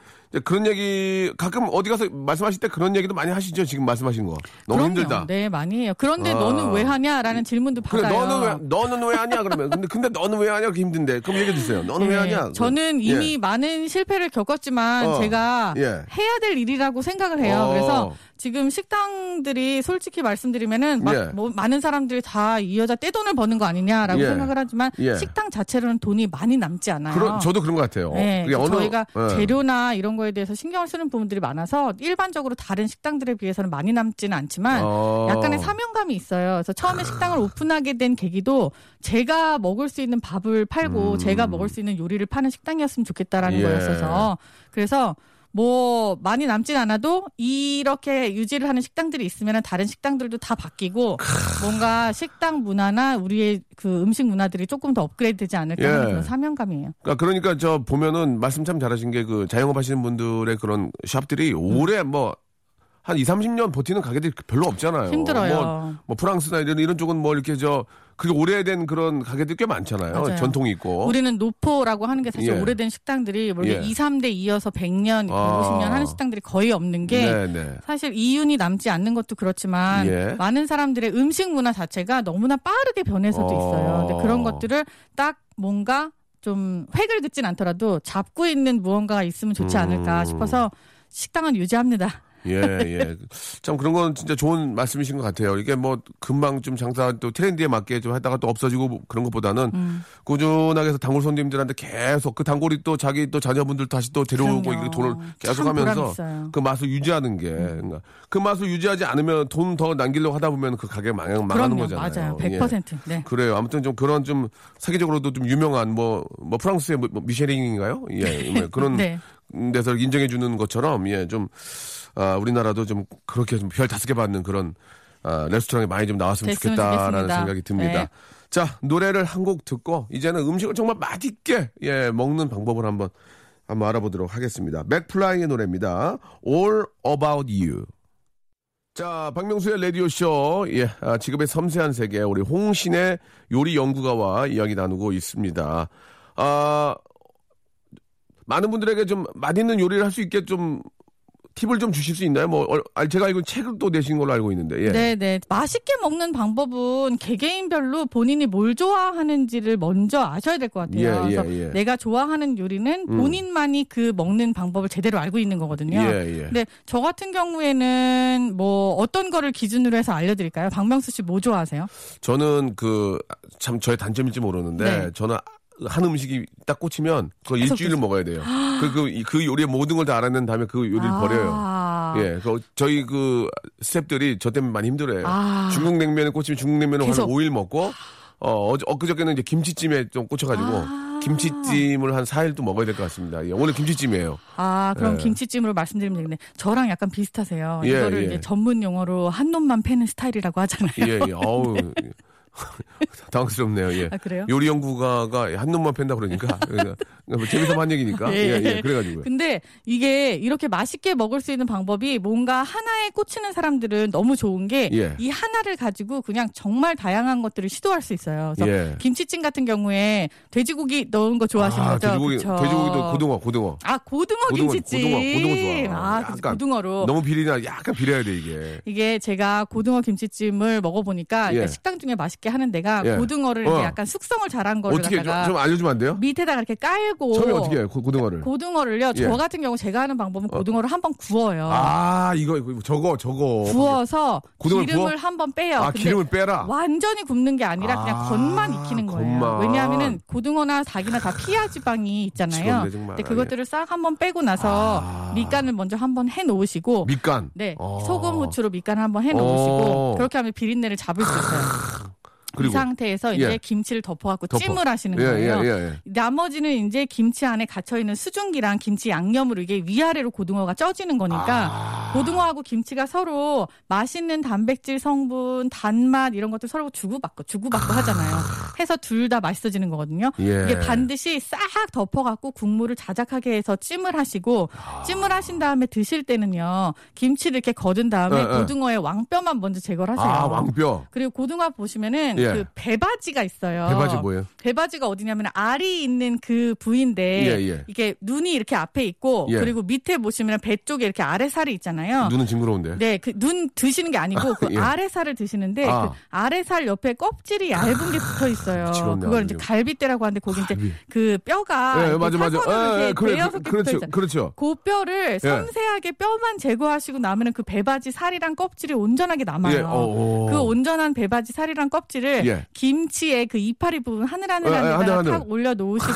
A: 그런 얘기 가끔 어디 가서 말씀하실 때 그런 얘기도 많이 하시죠. 지금 말씀하신 거. 너무
E: 그럼요.
A: 힘들다.
E: 네, 많이 해요. 그런데
A: 아.
E: 너는 왜 하냐라는 질문도
A: 그래,
E: 받아요.
A: 너는 왜, 너는 왜 하냐, 그러면. 근데, 근데 너는 왜 하냐, 그게 힘든데. 그럼 얘기해 주세요. 너는 왜
E: 네,
A: 하냐.
E: 저는
A: 예.
E: 이미 많은 실패를 겪었지만
A: 어,
E: 제가
A: 예.
E: 해야 될 일이라고 생각을 해요.
A: 어.
E: 그래서 지금 식당들이 솔직히 말씀드리면은 막
A: 예.
E: 뭐 많은 사람들이 다 이 여자 떼돈을 버는 거 아니냐라고
A: 예.
E: 생각을 하지만
A: 예.
E: 식당 자체로는 돈이 많이 남지 않아요.
A: 그런, 저도 그런 것 같아요.
E: 네, 그래서 저희가
A: 예.
E: 재료나 이런 거에 대해서 신경을 쓰는 부분들이 많아서 일반적으로 다른 식당들에 비해서는 많이 남지는 않지만
A: 어.
E: 약간의 사명감이 있어요. 그래서 처음에 식당을 오픈하게 된 계기도 제가 먹을 수 있는 밥을 팔고 제가 먹을 수 있는 요리를 파는 식당이었으면 좋겠다라는
A: 음. 예.
E: 거였어서 그래서 뭐 많이 남진 않아도 이렇게 유지를 하는 식당들이 있으면 다른 식당들도 다 바뀌고 뭔가 식당 문화나 우리의 그 음식 문화들이 조금 더 업그레이드되지 않을까
A: 예.
E: 하는 그런 사명감이에요.
A: 그러니까, 그러니까 저 보면은 말씀 참 잘하신 게 그 자영업 하시는 분들의 그런 샵들이 오래 뭐한 2, 30년 버티는 가게들이 별로 없잖아요.
E: 힘들어요.
A: 뭐, 뭐 프랑스나 이런, 이런 쪽은 뭐 이렇게 저 그게 오래된 그런 가게들이 꽤 많잖아요.
E: 맞아요.
A: 전통이 있고.
E: 우리는 노포라고 하는 게 사실
A: 예.
E: 오래된 식당들이 뭐 이렇게
A: 예.
E: 2, 3대 이어서 100년,
A: 아.
E: 150년 하는 식당들이 거의 없는 게
A: 네, 네.
E: 사실 이윤이 남지 않는 것도 그렇지만
A: 예.
E: 많은 사람들의 음식 문화 자체가 너무나 빠르게 변해서도
A: 어.
E: 있어요. 근데 그런 것들을 딱 뭔가 좀 획을 긋진 않더라도 잡고 있는 무언가가 있으면 좋지
A: 음.
E: 않을까 싶어서 식당은 유지합니다.
A: 예, 예. 참 그런 건 진짜 좋은 말씀이신 것 같아요. 이게 뭐 금방 좀 장사 또 트렌드에 맞게 좀 하다가 또 없어지고 뭐 그런 것보다는
E: 음.
A: 꾸준하게 해서 단골 손님들한테 계속 그 단골이 또 자기 또 자녀분들 다시 또 데려오고. 이렇게 돈을 계속 하면서. 그 맛을 유지하는 게 그러니까 그 맛을 유지하지 않으면 돈 더 남기려고 하다 보면 그 가게 망, 망하는
E: 그럼요.
A: 거잖아요.
E: 맞아요. 100%. 네.
A: 그래요. 아무튼 좀 그런 좀 세계적으로도 좀 유명한 뭐, 뭐 프랑스의 뭐, 뭐 미쉐링인가요? 예. 뭐 그런
E: 네.
A: 데서 인정해 주는 것처럼 예, 좀 아, 우리나라도 좀 그렇게 좀 별 다섯 개 받는 그런 아, 레스토랑이 많이 좀 나왔으면 좋겠다라는
E: 좋겠습니다.
A: 생각이 듭니다.
E: 네.
A: 자, 노래를 한 곡 듣고 이제는 음식을 정말 맛있게 예, 먹는 방법을 한번 한번 알아보도록 하겠습니다. 맥플라이의 노래입니다. All About You. 자, 박명수의 라디오쇼, 예, 아, 직업의 섬세한 세계, 우리 홍신의 요리 연구가와 이야기 나누고 있습니다. 아, 많은 분들에게 좀 맛있는 요리를 할 수 있게 좀 팁을 좀 주실 수 있나요? 뭐 제가 알고 책을 또 내신 걸로 알고 있는데. 예.
E: 네 네. 맛있게 먹는 방법은 개개인별로 본인이 뭘 좋아하는지를 먼저 아셔야 될 것 같아요.
A: 예, 예,
E: 그래서
A: 예.
E: 내가 좋아하는 요리는
A: 음.
E: 본인만이 그 먹는 방법을 제대로 알고 있는 거거든요.
A: 예, 예.
E: 근데 저 같은 경우에는 뭐 어떤 거를 기준으로 해서 알려드릴까요? 박명수 씨 뭐 좋아하세요?
A: 저는 그 참 저의 단점일지 모르는데
E: 네.
A: 저는 한 음식이 딱 꽂히면
E: 계속
A: 일주일을 먹어야 돼요. 그, 그, 이- 그 요리의 모든 걸 다 알아낸 다음에 그 요리를 버려요.
E: 아.
A: 예, 그 저희 그 스탭들이 저 때문에 많이 힘들어요.
E: 아.
A: 중국 냉면에 꽂히면 중국 냉면을 한
E: 계속.
A: 5일 먹고 어, 엊그저께는 이제 김치찜에 좀 꽂혀가지고
E: 아.
A: 김치찜을 한 4일 또 먹어야 될 것 같습니다. 예, 오늘 김치찜이에요.
E: 아, 그럼
A: 예.
E: 김치찜으로 말씀드리면 되겠네. 저랑 약간 비슷하세요.
A: 예,
E: 이거를
A: 예.
E: 이제 전문 용어로 한 놈만 패는 스타일이라고 하잖아요.
A: 예, 예, 어우. 당황스럽네요. 예.
E: 아, 그래요?
A: 요리 연구가가 한 놈만 팬다 그러니까 그러니까 뭐 재미삼아 한 얘기니까 예, 예, 그래가지고요.
E: 근데 이게 이렇게 맛있게 먹을 수 있는 방법이 뭔가 하나에 꽂히는 사람들은 너무 좋은 게이
A: 예.
E: 하나를 가지고 그냥 정말 다양한 것들을 시도할 수 있어요. 그래서
A: 예.
E: 김치찜 같은 경우에 돼지고기 넣은 거 좋아하시는
A: 아,
E: 거죠?
A: 돼지고기,
E: 그쵸?
A: 돼지고기도 고등어, 고등어.
E: 아 고등어,
A: 고등어,
E: 김치찜.
A: 고등어, 고등어 좋아.
E: 아,
A: 약간
E: 고등어로.
A: 너무 비리나 약간 비려야 돼 이게.
E: 이게 제가 고등어 김치찜을 먹어보니까
A: 예.
E: 일단 식당 중에 맛있게 하는 데가
A: 예.
E: 고등어를
A: 어.
E: 이렇게 약간 숙성을 잘한 거를
A: 어떻게 좀,
E: 갖다가
A: 좀 알려주면 안 돼요?
E: 밑에다가 이렇게 깔고
A: 처음에 어떻게 해요? 고, 고등어를.
E: 고등어를요.
A: 예.
E: 저 같은 경우 제가 하는 방법은 고등어를 한번 구워요.
A: 아 이거 저거 저거.
E: 구워서
A: 고등어를
E: 기름을
A: 구워?
E: 한번 빼요.
A: 아 기름을 빼라.
E: 완전히 굽는 게 아니라 그냥
A: 아,
E: 겉만 익히는 거예요.
A: 겉만.
E: 왜냐하면은 고등어나 닭이나 다 피하 지방이 있잖아요.
A: 미치겠네.
E: 근데 그것들을 싹 한번 빼고 나서
A: 아.
E: 밑간을 먼저 한번 해 놓으시고
A: 밑간.
E: 네,
A: 어.
E: 소금 후추로 밑간을 한번 해 놓으시고
A: 어.
E: 그렇게 하면 비린내를 잡을 수 있어요. 이
A: 그리고
E: 상태에서 이제
A: 예.
E: 김치를 덮어갖고
A: 덮어.
E: 찜을 하시는
A: 예,
E: 거예요.
A: 예, 예, 예.
E: 나머지는 이제 김치 안에 갇혀 있는 수증기랑 김치 양념으로 이게 위아래로 고등어가 쪄지는 거니까
A: 아.
E: 고등어하고 김치가 서로 맛있는 단백질 성분, 단맛 이런 것들 서로 주고받고 주고받고 하잖아요. 해서 둘 다 맛있어지는 거거든요.
A: 예.
E: 이게 반드시 싹 덮어갖고 국물을 자작하게 해서 찜을 하시고 찜을 하신 다음에 드실 때는요 김치를 이렇게 거둔 다음에
A: 예, 예.
E: 고등어의 왕뼈만 먼저 제거를 하세요.
A: 아 왕뼈.
E: 그리고 고등어 보시면은
A: 예.
E: 그 배바지가 있어요.
A: 배바지 뭐예요?
E: 배바지가 어디냐면 알이 있는 그 부위인데
A: 예, 예.
E: 이게 눈이 이렇게 앞에 있고
A: 예.
E: 그리고 밑에 보시면 배 쪽에 이렇게 아래살이 있잖아요.
A: 눈은 징그러운데.
E: 네, 그 눈 드시는 게 아니고 그
A: 예.
E: 아래살을 드시는데
A: 아.
E: 그 아래살 옆에 껍질이 얇은 게 붙어 있어요.
A: 미치겠네,
E: 그걸. 이제 갈비뼈라고 하는데 거기 이제. 그 뼈가
A: 예, 맞아 맞아. 예, 예, 그래, 그, 그렇죠. 그렇죠.
E: 그 뼈를 섬세하게 뼈만 제거하시고 나면은 그 배바지 살이랑 껍질이 온전하게 남아요.
A: 예, 어, 어.
E: 그 온전한 배바지 살이랑 껍질을
A: 예.
E: 김치의 그 이파리 부분 하늘하늘한
A: 예, 예,
E: 데다가
A: 하늘 하늘.
E: 탁 올려 놓으시고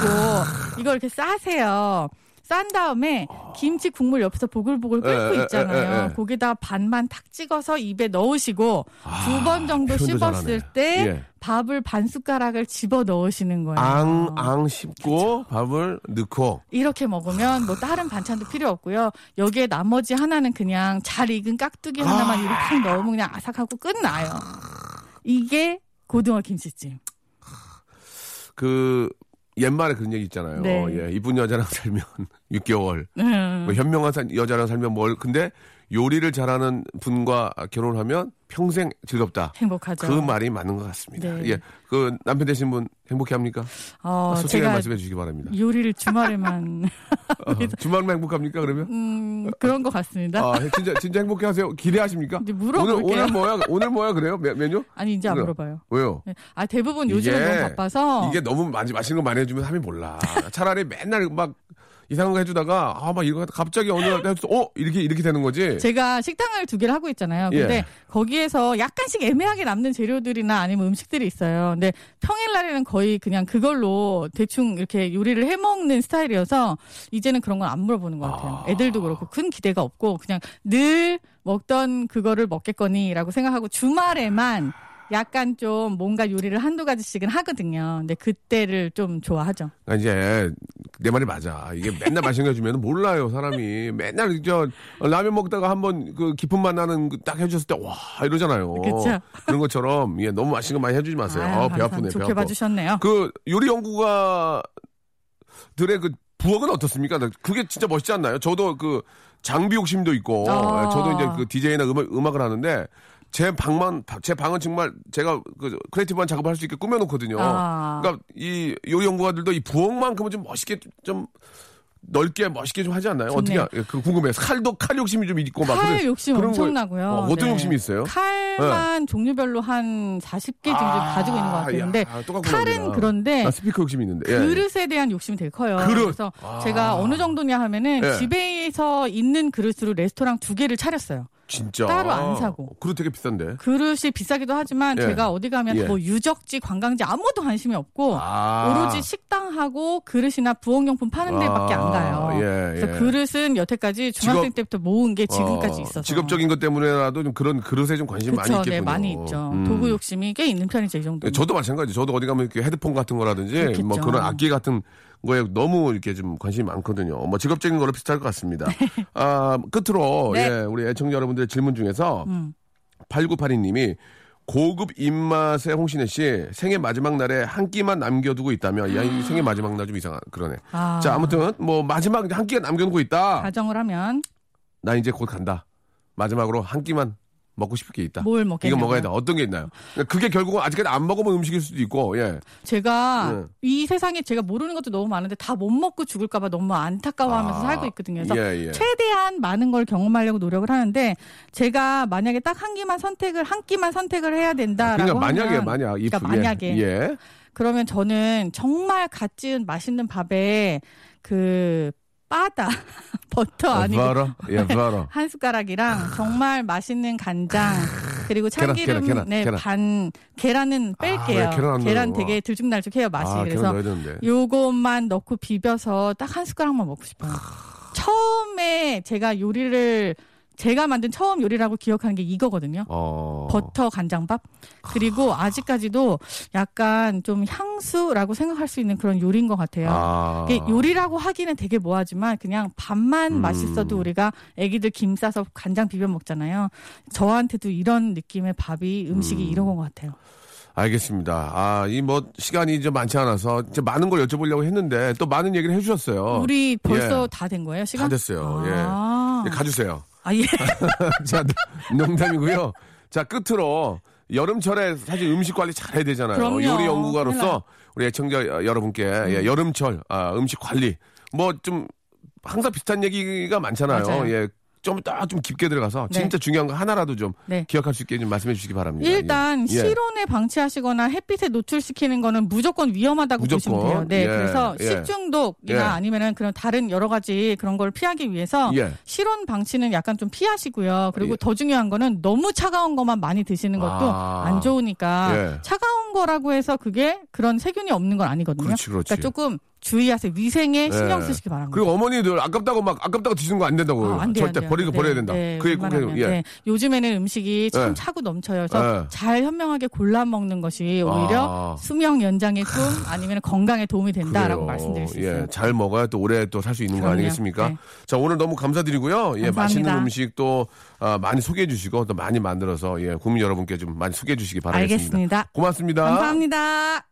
E: 이걸 이렇게 싸세요. 싼 다음에 김치 국물 옆에서 보글보글 끓고
A: 예, 예,
E: 있잖아요.
A: 예, 예, 예.
E: 거기다 반만 탁 찍어서 입에 넣으시고 두번 정도
A: 아,
E: 씹었을
A: 잘하네.
E: 때
A: 예.
E: 밥을 반 숟가락을 집어 넣으시는 거예요.
A: 앙, 앙 씹고 밥을 넣고.
E: 이렇게 먹으면 뭐 다른 반찬도 필요 없고요. 여기에 나머지 하나는 그냥 잘 익은 깍두기 하나만
A: 아.
E: 이렇게 넣으면 그냥 아삭하고 끝나요. 이게 고등어 김치찜.
A: 그 옛말에 그런 얘기 있잖아요.
E: 네.
A: 예, 이쁜 여자랑 살면 6개월,
E: 음.
A: 뭐 현명한 사- 여자랑 살면 뭘? 근데 요리를 잘하는 분과 결혼하면 평생 즐겁다.
E: 행복하죠.
A: 그 말이 맞는 것 같습니다.
E: 네.
A: 예, 그 남편 되신 분 행복해 합니까?
E: 어,
A: 솔직하게
E: 제가
A: 말씀해 주시기 바랍니다.
E: 요리를 주말에만
A: 어, 주말만 행복합니까 그러면?
E: 음, 그런 것 같습니다.
A: 아, 진짜 진짜 행복해 하세요. 기대하십니까?
E: 이제
A: 오늘
E: 물어볼게요.
A: 오늘 뭐야? 오늘 뭐야 그래요? 메, 메뉴?
E: 아니 이제 안
A: 그래요.
E: 물어봐요.
A: 왜요?
E: 네. 아 대부분
A: 이게-
E: 너무 바빠서
A: 이게 너무 많이 맛있는 거 많이 해주면 사람이 몰라. 차라리 맨날 막 이상한 거 해주다가 아 막 이거 갑자기 어느 날 어 이렇게 이렇게 되는 거지.
E: 제가 식당을 두 개를 하고 있잖아요. 근데
A: 예.
E: 거기에서 약간씩 애매하게 남는 재료들이나 아니면 음식들이 있어요. 근데 평일날에는 거의 그냥 그걸로 대충 이렇게 요리를 해 먹는 스타일이어서 이제는 그런 건 안 물어보는 것 같아요. 애들도 그렇고 큰 기대가 없고 그냥 늘 먹던 그거를 먹겠거니라고 생각하고 주말에만 약간 좀 뭔가 요리를 한두 가지씩은 하거든요. 근데 그때를 좀 좋아하죠.
A: 아, 이제 내 말이 맞아. 이게 맨날 맛있는 거 해주면 몰라요 사람이. 맨날 저 라면 먹다가 한번 그 깊은 맛 나는 그딱 해줬을 때 와 이러잖아요.
E: 그쵸.
A: 런 것처럼 예 너무 맛있는 거 많이 해주지 마세요.
E: 아유,
A: 어, 배. 아프네. 배
E: 좋게
A: 아파.
E: 봐주셨네요.
A: 그 요리 연구가 들의 그 부엌은 어떻습니까? 나 그게 진짜 멋있지 않나요? 저도 그 장비 욕심도 있고,
E: 아.
A: 저도 이제 그 DJ나 음악, 음악을 하는데, 제 방만, 제 방은 정말 제가 그 creative한 작업을 할 수 있게 꾸며놓거든요.
E: 아.
A: 그러니까 이 요리 연구가들도 이 부엌만큼은 좀 멋있게 좀 넓게 멋있게 좀 하지 않나요?
E: 좋네요.
A: 어떻게, 그 궁금해요. 칼도, 칼 욕심이 좀 있고 막.
E: 칼
A: 그런-
E: 욕심
A: 그런 거-
E: 엄청나고요.
A: 어, 어떤
E: 네.
A: 욕심이 있어요?
E: 칼만 종류별로 한 40개 정도
A: 아,
E: 가지고 있는 것 같아요.
A: 야,
E: 근데 칼은. 그런데
A: 아, 스피커 욕심이 있는데. 예.
E: 그릇에 대한 욕심이 되게 커요.
A: 그릇.
E: 그래서
A: 아.
E: 제가 어느 정도냐 하면은
A: 예.
E: 집에서 있는 그릇으로 레스토랑 두 개를 차렸어요.
A: 진짜.
E: 따로 안 사고.
A: 그릇 되게 비싼데.
E: 그릇이 비싸기도 하지만
A: 예.
E: 제가 어디 가면
A: 예.
E: 뭐 유적지, 관광지 아무것도 관심이 없고
A: 아.
E: 오로지 식당하고 그릇이나 부엌용품 파는 데밖에 안 가요.
A: 아, 예,
E: 그래서
A: 예.
E: 그릇은 여태까지 중학생
A: 직업-
E: 때부터 모은 게 지금까지
A: 어,
E: 있어서.
A: 직업적인 것 때문에라도 좀 그런 그릇에 좀 관심이 많이 있겠군요.
E: 네, 많이 있죠.
A: 음.
E: 도구 욕심이 꽤 있는 편이죠, 이 정도.
A: 저도 마찬가지. 저도 어디 가면 이렇게 헤드폰 같은 거라든지
E: 그렇겠죠.
A: 뭐 그런 악기 같은 거에 너무 이렇게 좀 관심이 많거든요. 뭐 직업적인 거로 비슷할 것 같습니다. 아, 끝으로
E: 네.
A: 예, 우리 애청자 여러분들의 질문 중에서
E: 음.
A: 8982님이 고급 입맛의 홍신혜 씨 생애 마지막 날에 한 끼만 남겨두고 있다면 야, 이 생애 마지막 날 좀 이상한 그러네.
E: 아.
A: 자, 아무튼 뭐 마지막 한 끼가 남겨놓고 있다.
E: 가정을 하면
A: 나 이제 곧 간다. 마지막으로 한 끼만 먹고 싶을 게 있다.
E: 뭘 먹겠냐고요?
A: 이거 먹어야 돼. 어떤 게 있나요? 그게 결국은 아직까지 안 먹어본 음식일 수도 있고, 예.
E: 제가
A: 네.
E: 이 세상에 제가 모르는 것도 너무 많은데 다 못 먹고 죽을까봐 너무 안타까워하면서
A: 아,
E: 살고 있거든요. 그래서
A: 예, 예.
E: 최대한 많은 걸 경험하려고 노력을 하는데 제가 만약에 딱 한 끼만 선택을 한 끼만 선택을 해야 된다라고
A: 그러니까 만약에
E: 하면
A: 만약 if,
E: 그러니까 만약에
A: 예. 예.
E: 그러면 저는 정말 갓 지은 맛있는 밥에 그 바다 버터 아니고
A: 바로 예.
E: 한 숟가락이랑 정말 맛있는 간장 그리고
A: 계란,
E: 참기름
A: 계란, 계란,
E: 네,
A: 계란.
E: 반 계란은 뺄게요.
A: 아, 왜 계란 안 넣어요?
E: 되게 들쭉날쭉해요 맛이.
A: 아, 계란
E: 그래서. 요것만 넣고 비벼서 딱 한 숟가락만 먹고 싶어요. 처음에 제가 요리를 제가 만든 처음 요리라고 기억하는 게 이거거든요.
A: 어.
E: 버터 간장밥. 그리고 아직까지도 약간 좀 향수라고 생각할 수 있는 그런 요리인 것 같아요.
A: 아.
E: 요리라고 하기는 되게 뭐하지만 그냥 밥만
A: 음.
E: 맛있어도 우리가 애기들 김 싸서 간장 비벼 먹잖아요. 저한테도 이런 느낌의 밥이 음식이 이런 것 같아요.
A: 알겠습니다. 아, 이 뭐 시간이 이제 많지 않아서 이제 많은 걸 여쭤보려고 했는데 또 많은 얘기를 해주셨어요.
E: 우리 벌써
A: 예.
E: 다된 거예요? 시간?
A: 다 됐어요.
E: 아.
A: 예. 예, 가주세요.
E: 아, 예.
A: 자, 농담이고요. 자, 끝으로 여름철에 사실 음식 관리 잘 해야 되잖아요.
E: 그럼요.
A: 요리 연구가로서. 우리 애청자 여러분께 예, 여름철 아, 음식 관리 뭐 좀 항상 비슷한 얘기가 많잖아요.
E: 맞아요.
A: 예. 좀더좀 깊게 들어가서
E: 네.
A: 진짜 중요한 거 하나라도 좀
E: 네.
A: 기억할 수 있게 좀 말씀해 주시기 바랍니다.
E: 일단
A: 예. 예.
E: 실온에 방치하시거나 햇빛에 노출시키는 거는 무조건 위험하다고
A: 무조건.
E: 보시면 돼요. 네,
A: 예,
E: 그래서
A: 예.
E: 식중독이나
A: 예.
E: 아니면은 그런 다른 여러 가지 그런 걸 피하기 위해서
A: 예.
E: 실온 방치는 약간 좀 피하시고요. 그리고
A: 예.
E: 더 중요한 거는 너무 차가운 것만 많이 드시는 것도
A: 아.
E: 안 좋으니까
A: 예.
E: 차가운 거라고 해서 그게 그런 세균이 없는 건 아니거든요.
A: 그렇지, 그렇지.
E: 러니까 조금 주의하세요. 위생에 신경
A: 예.
E: 쓰시기 바랍니다.
A: 그리고 어머니들 아깝다고 막 아깝다고 드시는 거 안 된다고.
E: 아, 안 돼요,
A: 절대
E: 안.
A: 버리고
E: 네,
A: 버려야 된다.
E: 네,
A: 그게 꼭. 예.
E: 네. 요즘에는 음식이 참
A: 예.
E: 차고 넘쳐요. 그래서
A: 예.
E: 잘 현명하게 골라 먹는 것이 오히려
A: 아.
E: 수명 연장의 꿈 아니면 건강에 도움이 된다라고
A: 그래요.
E: 말씀드릴 수 있어요.
A: 예, 잘 먹어야 또 오래 또 살 수 있는 거
E: 그럼요.
A: 아니겠습니까?
E: 네.
A: 자, 오늘 너무 감사드리고요. 예,
E: 감사합니다.
A: 맛있는 음식 또 아, 많이 소개해 주시고 또 많이 만들어서 예, 국민 여러분께 좀 많이 소개해 주시기 바라겠습니다.
E: 알겠습니다.
A: 고맙습니다.
E: 감사합니다.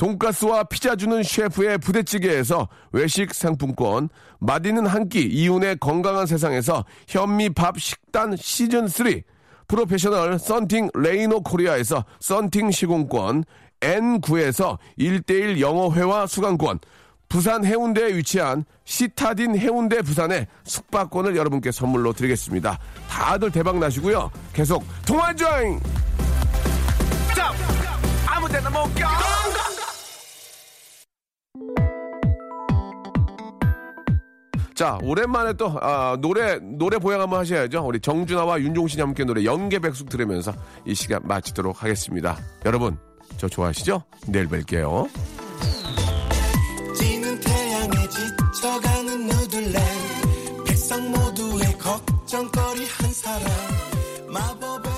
A: 돈가스와 피자 주는 셰프의 부대찌개에서 외식 상품권, 맛있는 한 끼 이윤의 건강한 세상에서 현미밥 식단 시즌 3, 프로페셔널 썬팅 레이노 코리아에서 썬팅 시공권, N9에서 1대1 영어회화 수강권, 부산 해운대에 위치한 시타딘 해운대 부산의 숙박권을 여러분께 선물로 드리겠습니다. 다들 대박 나시고요. 계속 통화 조잉!
D: 아무 데나 못 가.
A: 자, 오랜만에 또, 아, 노래, 노래 보양 한번 하셔야죠. 우리 정준하와 윤종신이 함께 노래 연계백숙 들으면서 이 시간 마치도록 하겠습니다. 여러분, 저 좋아하시죠? 내일 뵐게요. 지는 태양에 지쳐가는 누들레 백성 모두의 걱정거리 한 사람 마법의